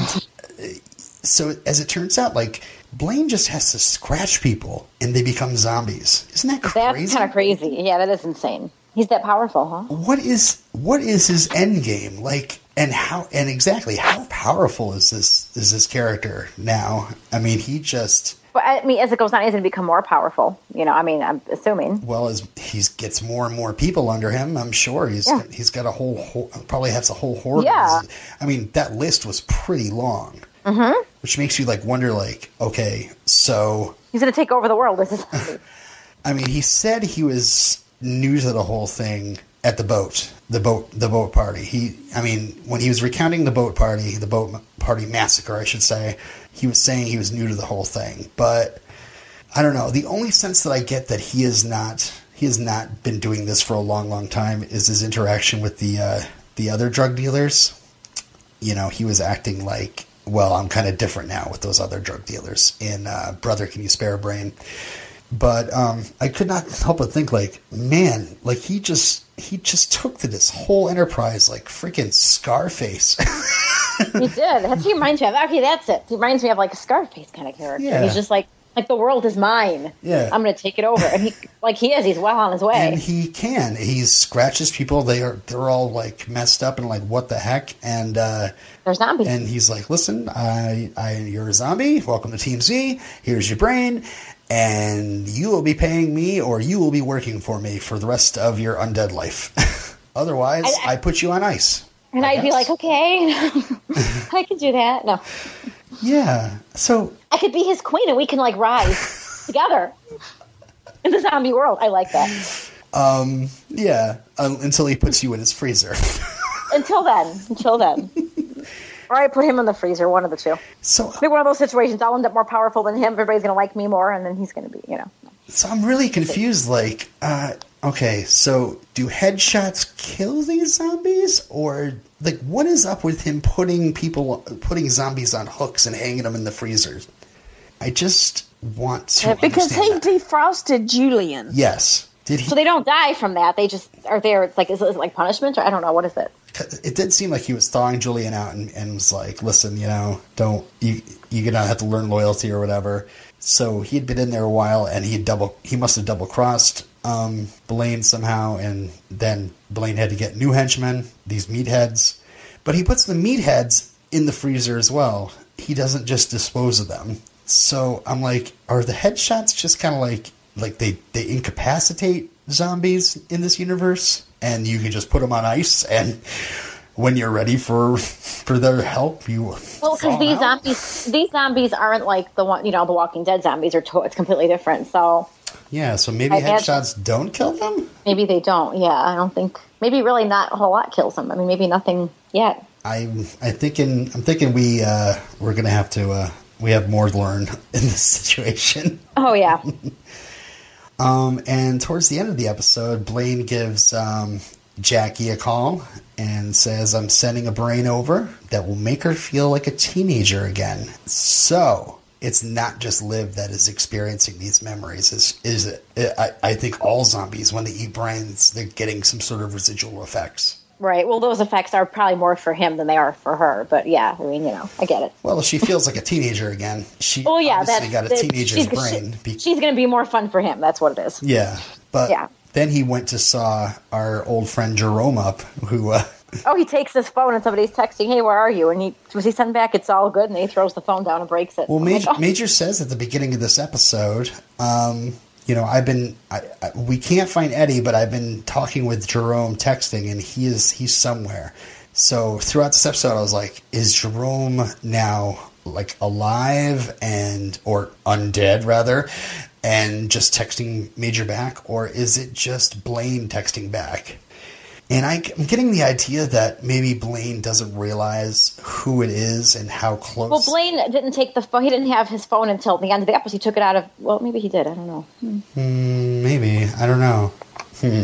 so as it turns out, like Blaine just has to scratch people and they become zombies. Isn't that crazy? That's kind of crazy. Yeah, that is insane. He's that powerful, huh? What is what is his end game? Like and how and exactly how powerful is this is this character now? I mean, he just. But I mean, as it goes on, he's going to become more powerful. You know, I mean, I'm assuming. Well, as he gets more and more people under him, I'm sure he's yeah. he's got a whole, whole, probably has a whole horde. Yeah. I mean, that list was pretty long. Mm-hmm. Which makes you like wonder, like, okay, so he's going to take over the world. This is. I mean, he said he was new to the whole thing at the boat, the boat, the boat party. He, I mean, when he was recounting the boat party, the boat party massacre, I should say, he was saying he was new to the whole thing. But I don't know. The only sense that I get that he is not, he has not been doing this for a long, long time is his interaction with the uh, the other drug dealers. You know, he was acting like, well, I'm kind of different now with those other drug dealers in uh, Brother, Can You Spare a Brain? But um, I could not help but think, like, man, like he just he just took to this whole enterprise like freaking Scarface. he did. That's he reminds me of. Okay, that's it. He reminds me of like a Scarface kind of character. Yeah. He's just like like the world is mine. Yeah, I'm going to take it over, and he like he is. He's well on his way, and he can. He scratches people. They are they're all like messed up and like what the heck, and uh, they're zombies. And he's like, listen, I, I you're a zombie. Welcome to Team Z. Here's your brain, and you will be paying me or you will be working for me for the rest of your undead life. Otherwise, I, I, I, put you on ice. And I would be like, okay, I can do that. No. Yeah. So I could be his queen and we can like rise together in the zombie world. I like that. Um, yeah, um, until he puts you in his freezer. until then. Until then. Or I put him in the freezer, one of the two. So maybe one of those situations. I'll end up more powerful than him. Everybody's going to like me more, and then he's going to be, you know. So I'm really confused. Like, uh, okay, so do headshots kill these zombies, or like what is up with him putting people, putting zombies on hooks and hanging them in the freezers? I just want to because he that. defrosted Julian. Yes. Did he? So they don't die from that. They just are there. It's like is it like punishment or I don't know what is it. It did seem like he was thawing Julian out and, and was like, "Listen, you know, don't you you're gonna have to learn loyalty or whatever." So he had been in there a while, and he double he must have double crossed um, Blaine somehow, and then Blaine had to get new henchmen, these meatheads. But he puts the meatheads in the freezer as well. He doesn't just dispose of them. So I'm like, are the headshots just kind of like like they they incapacitate zombies in this universe, and you can just put them on ice, and when you're ready for for their help, you Well, because these out? zombies, these zombies aren't like the one, you know, the Walking Dead zombies are. To- it's completely different. So Yeah, so maybe I imagine- headshots don't kill them. maybe they don't. Yeah, I don't think. Maybe really not a whole lot kills them. I mean, maybe nothing yet. I I thinking I'm thinking we uh, we're gonna have to uh, we have more to learn in this situation. Oh yeah, Um, and towards the end of the episode, Blaine gives um, Jackie a call and says, "I'm sending a brain over that will make her feel like a teenager again." So it's not just Liv that is experiencing these memories. Is is it? I, I think all zombies, when they eat brains, they're getting some sort of residual effects. Right. Well, those effects are probably more for him than they are for her. But yeah, I mean, you know, I get it. Well, she feels like a teenager again. She Well, yeah, obviously that's got a that- teenager's she's, brain. she- she's going to be more fun for him. That's what it is. yeah, but Yeah. then he went to saw our old friend Jerome up, who uh, Oh, he takes his phone and somebody's texting, "Hey, where are you?" And he was he sent back, "It's all good," and he throws the phone down and breaks it. Well, like, Major, oh. Major says at the beginning of this episode, um, you know, I've been, I, I, we can't find Eddie, but I've been talking with Jerome, texting, and he is, he's somewhere. So throughout this episode, I was like, is Jerome now like alive and, or undead rather, and just texting Major back, or is it just Blaine texting back? And I, am getting the idea that maybe Blaine doesn't realize who it is and how close. Well, Blaine didn't take the phone. He didn't have his phone until the end of the episode. He took it out of. Well, maybe he did. I don't know. Maybe I don't know. Hmm.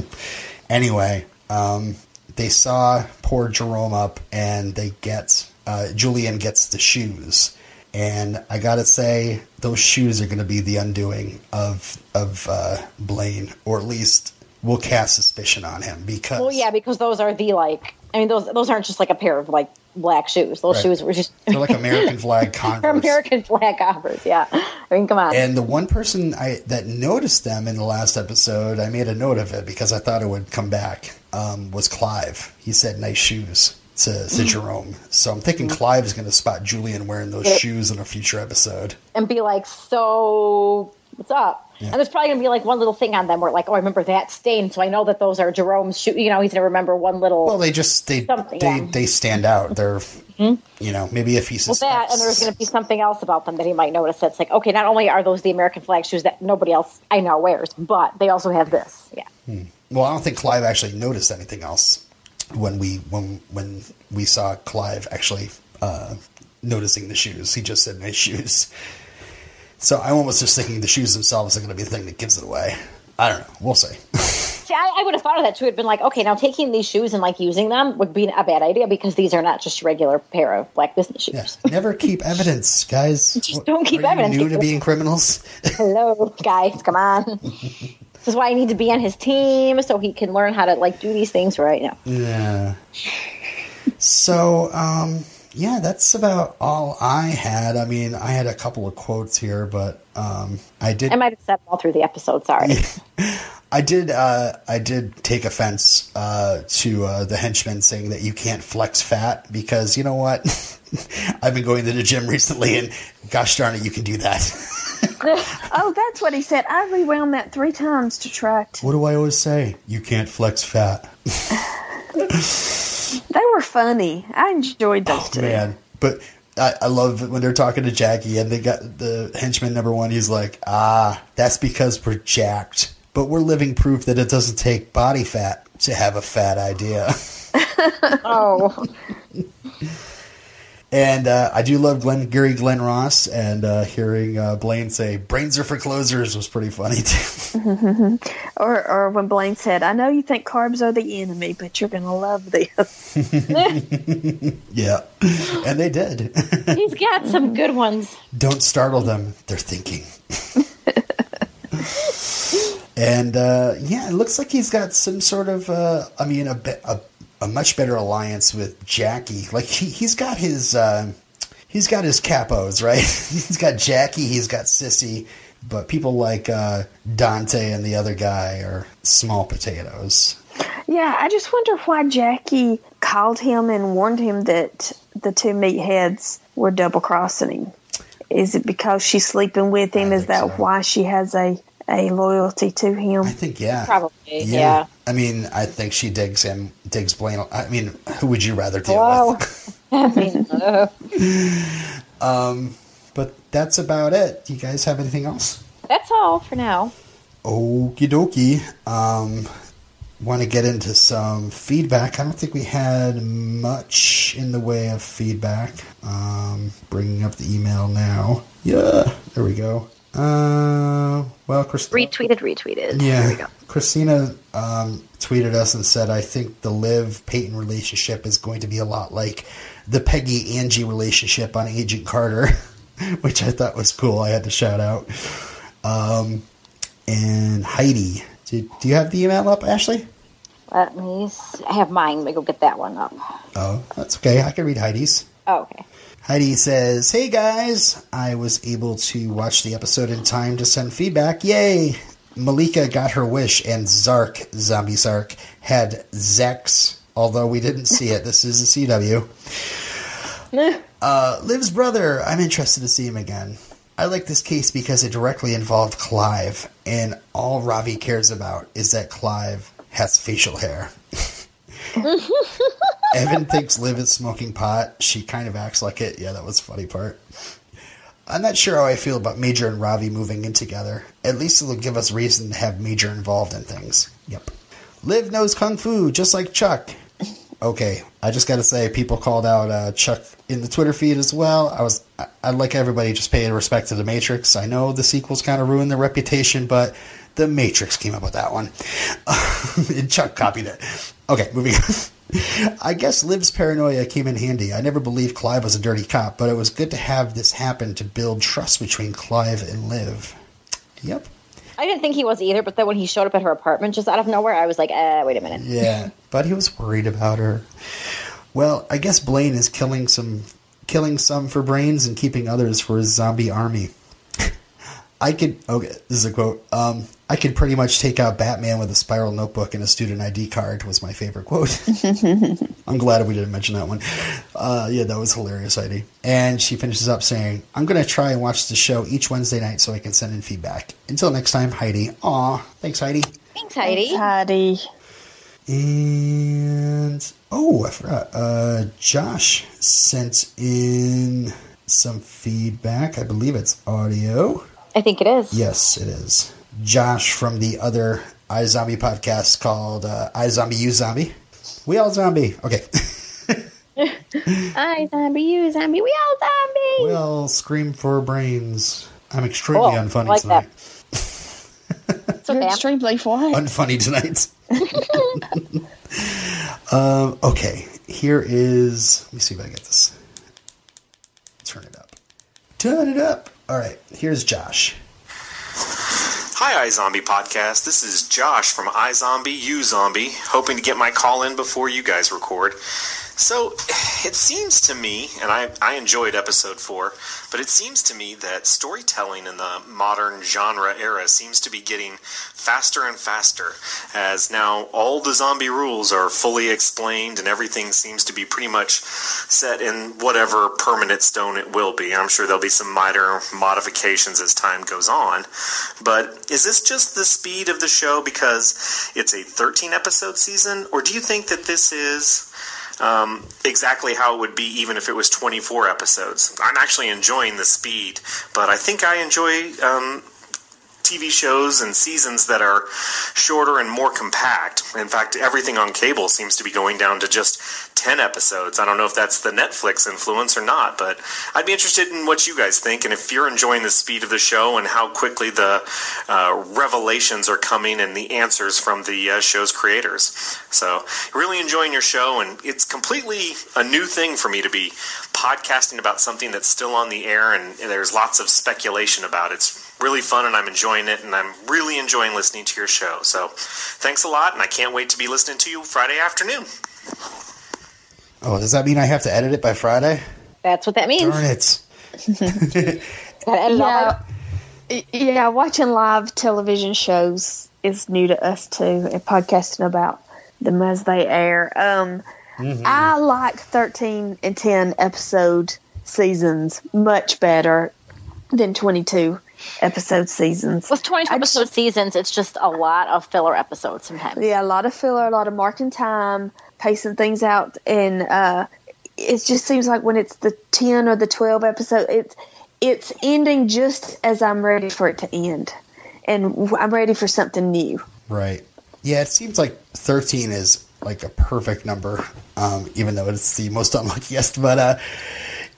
Anyway, um, they saw poor Jerome up, and they get uh, Julian gets the shoes, and I gotta say those shoes are going to be the undoing of of uh, Blaine, or at least will cast suspicion on him because Well, yeah, because those are the like. I mean, those those aren't just like a pair of like black shoes. Those Right. shoes were just they're like American flag they're Converse. American flag Converse. Yeah, I mean, come on. And the one person I that noticed them in the last episode, I made a note of it because I thought it would come back. Um, was Clive? He said nice shoes to, to Jerome. So I'm thinking Clive is going to spot Julian wearing those shoes in a future episode. and be like, so what's up? Yeah. And there's probably gonna be like one little thing on them where like, oh, I remember that stain, so I know that those are Jerome's shoes. You know, he's gonna remember one little. Well, they just they Something, they, yeah. Mm-hmm. they stand out. They're you know maybe if he Well, that and there's going to be something else about them that he might notice. That's like, okay, not only are those the American flag shoes that nobody else I know wears, but they also have this. Yeah. Well, I don't think Clive actually noticed anything else when we when when we saw Clive actually uh, noticing the shoes. He just said nice shoes. So I was just thinking the shoes themselves are going to be the thing that gives it away. I don't know. We'll see. See, I, I would have thought of that too. It'd been like, okay, now taking these shoes and like using them would be a bad idea because these are not just a regular pair of black business shoes. Yeah. Never keep evidence, guys. Just don't keep Are you evidence. New to being criminals. Hello, guys, come on. this is why I need to be on his team so he can learn how to like do these things right now. Yeah. So, um, yeah, that's about all I had. I mean, I had a couple of quotes here, but um, I did. I might have said all through the episode. Sorry. I did. Uh, I did take offense uh, to uh, the henchman saying that you can't flex fat because you know what? I've been going to the gym recently, and gosh darn it, you can do that. Oh, that's what he said. I rewound that three times to try to. what do I always say? You can't flex fat. They were funny. I enjoyed those two. Oh, Man, but I, I love when they're talking to Jackie and they got the henchman number one. He's like, ah, that's because we're jacked, but we're living proof that it doesn't take body fat to have a fat idea. oh, And uh, I do love Glengarry Glen Ross, and uh, hearing uh, Blaine say "brains are for closers" was pretty funny too. or, or when Blaine said, "I know you think carbs are the enemy, but you're going to love this." yeah, and they did. He's got some good ones. Don't startle them; they're thinking. and uh, yeah, it looks like he's got some sort of, uh, I mean, a, bit a a much better alliance with Jackie. Like he he's got his uh, he's got his capos right. he's got Jackie. He's got Sissy. But people like uh, Dante and the other guy are small potatoes. Yeah, I just wonder why Jackie called him and warned him that the two meatheads were double crossing him. Is it because she's sleeping with him? Is that so. why she has a a loyalty to him. I think yeah, probably yeah. yeah. I mean, I think she digs him, digs Blaine. I mean, who would you rather deal Whoa. with? I mean, um, but that's about it. Do you guys have anything else? That's all for now. Okie dokie. Um, want to get into some feedback. I don't think we had much in the way of feedback. Um, bringing up the email now. Yeah, there we go. Uh, well, Christina retweeted, retweeted. Yeah, Christina um, tweeted us and said, "I think the Liv Peyton relationship is going to be a lot like the Peggy Angie relationship on Agent Carter," which I thought was cool. I had to shout out. Um, and Heidi, do, do you have the email up, Ashley? Let me. See. I have mine. Let me go get that one up. Oh, that's okay. I can read Heidi's. Oh, okay. Heidi says, Hey guys, I was able to watch the episode in time to send feedback. Yay! Malika got her wish, and Zark, Zombie Zark, had Zex, although we didn't see it. This is a CW. uh, Liv's brother, I'm interested to see him again. I like this case because it directly involved Clive, and all Ravi cares about is that Clive has facial hair. Evan thinks Liv is smoking pot. She kind of acts like it. Yeah, that was funny part. I'm not sure how I feel about Major and Ravi moving in together. At least it'll give us reason to have Major involved in things. Yep. Liv knows Kung Fu, just like Chuck. Okay, I just got to say, people called out uh, Chuck in the Twitter feed as well. I was, I, I'd like everybody just paying respect to the Matrix. I know the sequels kind of ruined their reputation, but the Matrix came up with that one. and Chuck copied it. Okay, moving on. I guess Liv's paranoia came in handy. I never believed Clive was a dirty cop, but it was good to have this happen to build trust between Clive and Liv. Yep. I didn't think he was either, but then when he showed up at her apartment just out of nowhere, I was like, eh, wait a minute. Yeah, but he was worried about her. Well, I guess Blaine is killing some killing some for brains and keeping others for his zombie army. I could okay, this is a quote. Um, I could pretty much take out Batman with a spiral notebook and a student ID card was my favorite quote. I'm glad we didn't mention that one. Uh, yeah, that was hilarious, Heidi. And she finishes up saying, I'm going to try and watch the show each Wednesday night so I can send in feedback. Until next time, Heidi. Aw, thanks, Heidi. Thanks, Heidi. Thanks, Heidi. And, oh, I forgot. Uh, Josh sent in some feedback. I believe it's audio. I think it is. Yes, it is. Josh from the other iZombie podcast called uh, iZombie You Zombie. We all zombie. Okay. I zombie, you zombie, we all zombie. We all scream for brains. I'm extremely cool. unfunny like tonight. it's okay. extremely what? Unfunny tonight. um, okay, here is. Let me see if I get this. Turn it up. Turn it up. All right, here's Josh. Hi, iZombie Podcast. This is Josh from iZombie, You Zombie, hoping to get my call in before you guys record. So, it seems to me, and I, I enjoyed episode four, but it seems to me that storytelling in the modern genre era seems to be getting faster and faster, as now all the zombie rules are fully explained and everything seems to be pretty much set in whatever permanent stone it will be. I'm sure there'll be some minor modifications as time goes on. But is this just the speed of the show because it's a 13 episode season, or do you think that this is um, exactly how it would be even if it was 24 episodes. I'm actually enjoying the speed, but I think I enjoy um, TV shows and seasons that are shorter and more compact. In fact, everything on cable seems to be going down to just 10 episodes. I don't know if that's the Netflix influence or not, but I'd be interested in what you guys think and if you're enjoying the speed of the show and how quickly the uh, revelations are coming and the answers from the uh, show's creators. So, really enjoying your show, and it's completely a new thing for me to be podcasting about something that's still on the air and there's lots of speculation about. It's really fun and I'm enjoying it and I'm really enjoying listening to your show. So thanks a lot and I can't wait to be listening to you Friday afternoon. Oh, does that mean I have to edit it by Friday? That's what that means. Darn it. yeah, yeah, watching live television shows is new to us too, and podcasting about them as they air. Um, mm-hmm. I like 13 and 10 episode seasons much better than 22 episode seasons. With 22 episode just, seasons, it's just a lot of filler episodes sometimes. Yeah, a lot of filler, a lot of marking time, pacing things out, and uh, it just seems like when it's the 10 or the 12 episode, it's it's ending just as I'm ready for it to end, and I'm ready for something new. Right. Yeah, it seems like 13 is like a perfect number, um, even though it's the most unluckiest. But uh,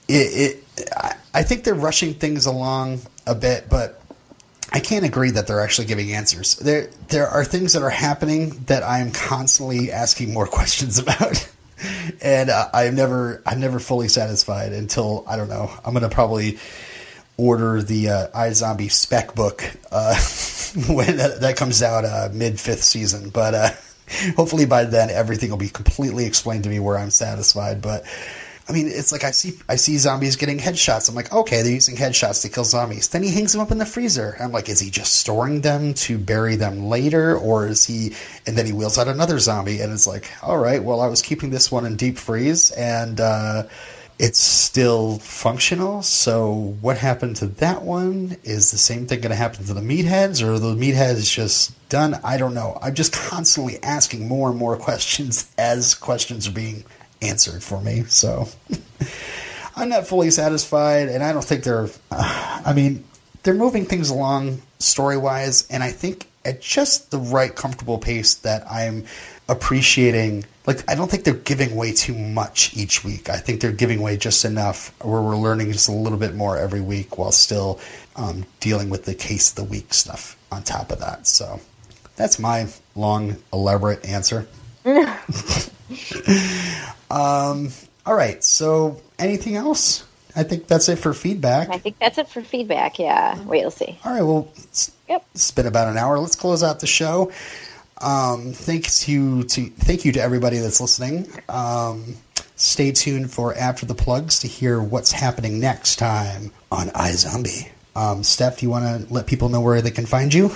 it, it, I think they're rushing things along a bit, but I can't agree that they're actually giving answers. There, there are things that are happening that I am constantly asking more questions about, and uh, I'm never, I'm never fully satisfied until I don't know. I'm gonna probably order the uh, iZombie spec book uh, when that, that, comes out uh, mid fifth season. But uh, hopefully by then everything will be completely explained to me where I'm satisfied. But I mean, it's like I see I see zombies getting headshots. I'm like, okay, they're using headshots to kill zombies. Then he hangs them up in the freezer. I'm like, is he just storing them to bury them later, or is he? And then he wheels out another zombie, and it's like, all right, well, I was keeping this one in deep freeze, and uh, it's still functional. So what happened to that one? Is the same thing going to happen to the meatheads, or the meatheads just done? I don't know. I'm just constantly asking more and more questions as questions are being answered for me. So I'm not fully satisfied, and I don't think they're. Uh, I mean, they're moving things along story wise, and I think at just the right comfortable pace that I'm appreciating like I don't think they're giving away too much each week. I think they're giving away just enough where we're learning just a little bit more every week while still um, dealing with the case of the week stuff on top of that. So that's my long, elaborate answer. um, all right. So anything else? I think that's it for feedback. I think that's it for feedback. Yeah. Wait, let's see. All right. Well, it's, yep. it's been about an hour. Let's close out the show. Um, thanks you to thank you to everybody that's listening. Um, stay tuned for after the plugs to hear what's happening next time on iZombie. Um, Steph, do you want to let people know where they can find you?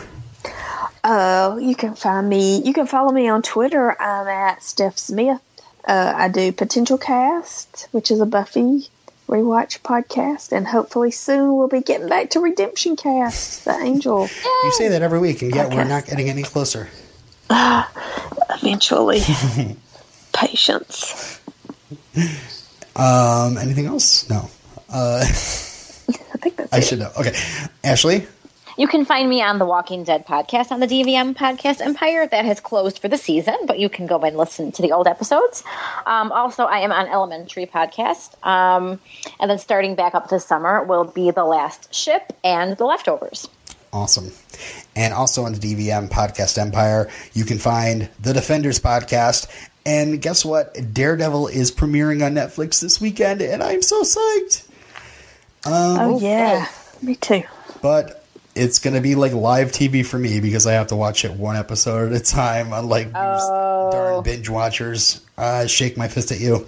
Uh, you can find me. You can follow me on Twitter. I'm at Steph Smith. Uh, I do Potential Cast, which is a Buffy rewatch podcast, and hopefully soon we'll be getting back to Redemption Cast, the Angel. You say that every week, and yet podcast. we're not getting any closer. eventually. Patience. Um, anything else? No. Uh, I think that's I it. should know. Okay. Ashley? You can find me on the Walking Dead podcast on the DVM Podcast Empire. That has closed for the season, but you can go and listen to the old episodes. Um, also, I am on Elementary Podcast. Um, and then starting back up this summer will be The Last Ship and The Leftovers. Awesome. And also on the DVM Podcast Empire, you can find the Defenders podcast. And guess what? Daredevil is premiering on Netflix this weekend, and I'm so psyched. Um, oh, yeah. Me too. But it's going to be like live TV for me because I have to watch it one episode at a time, unlike oh. darn binge watchers. Uh, shake my fist at you.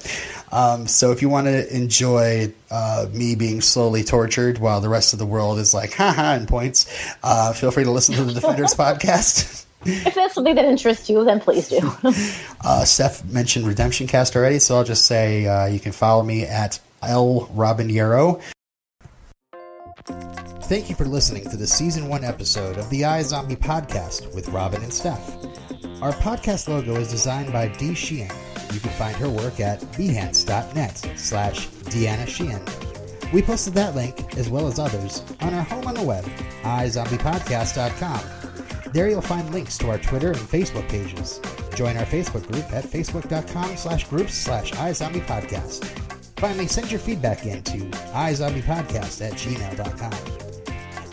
Um, so if you want to enjoy uh, me being slowly tortured while the rest of the world is like, haha, and points, uh, feel free to listen to the Defenders podcast. If that's something that interests you, then please do. uh, Steph mentioned Redemption Cast already, so I'll just say uh, you can follow me at L Robin Yarrow. Thank you for listening to the season one episode of the iZombie podcast with Robin and Steph. Our podcast logo is designed by Dee Sheehan. You can find her work at behance.net slash Deanna Sheehan. We posted that link, as well as others, on our home on the web, iZombiePodcast.com. There you'll find links to our Twitter and Facebook pages. Join our Facebook group at facebook.com slash groups slash iZombiePodcast. Finally, send your feedback in to iZombiePodcast at gmail.com.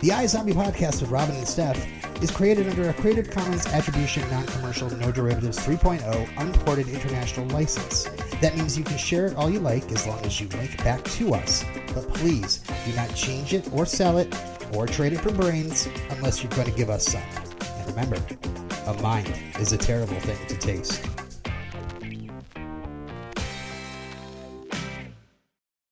The iZombie podcast with Robin and Steph is created under a Creative Commons Attribution Non-Commercial No Derivatives 3.0 Unported International License. That means you can share it all you like as long as you link back to us. But please do not change it or sell it or trade it for brains unless you're going to give us some. And remember, a mind is a terrible thing to taste.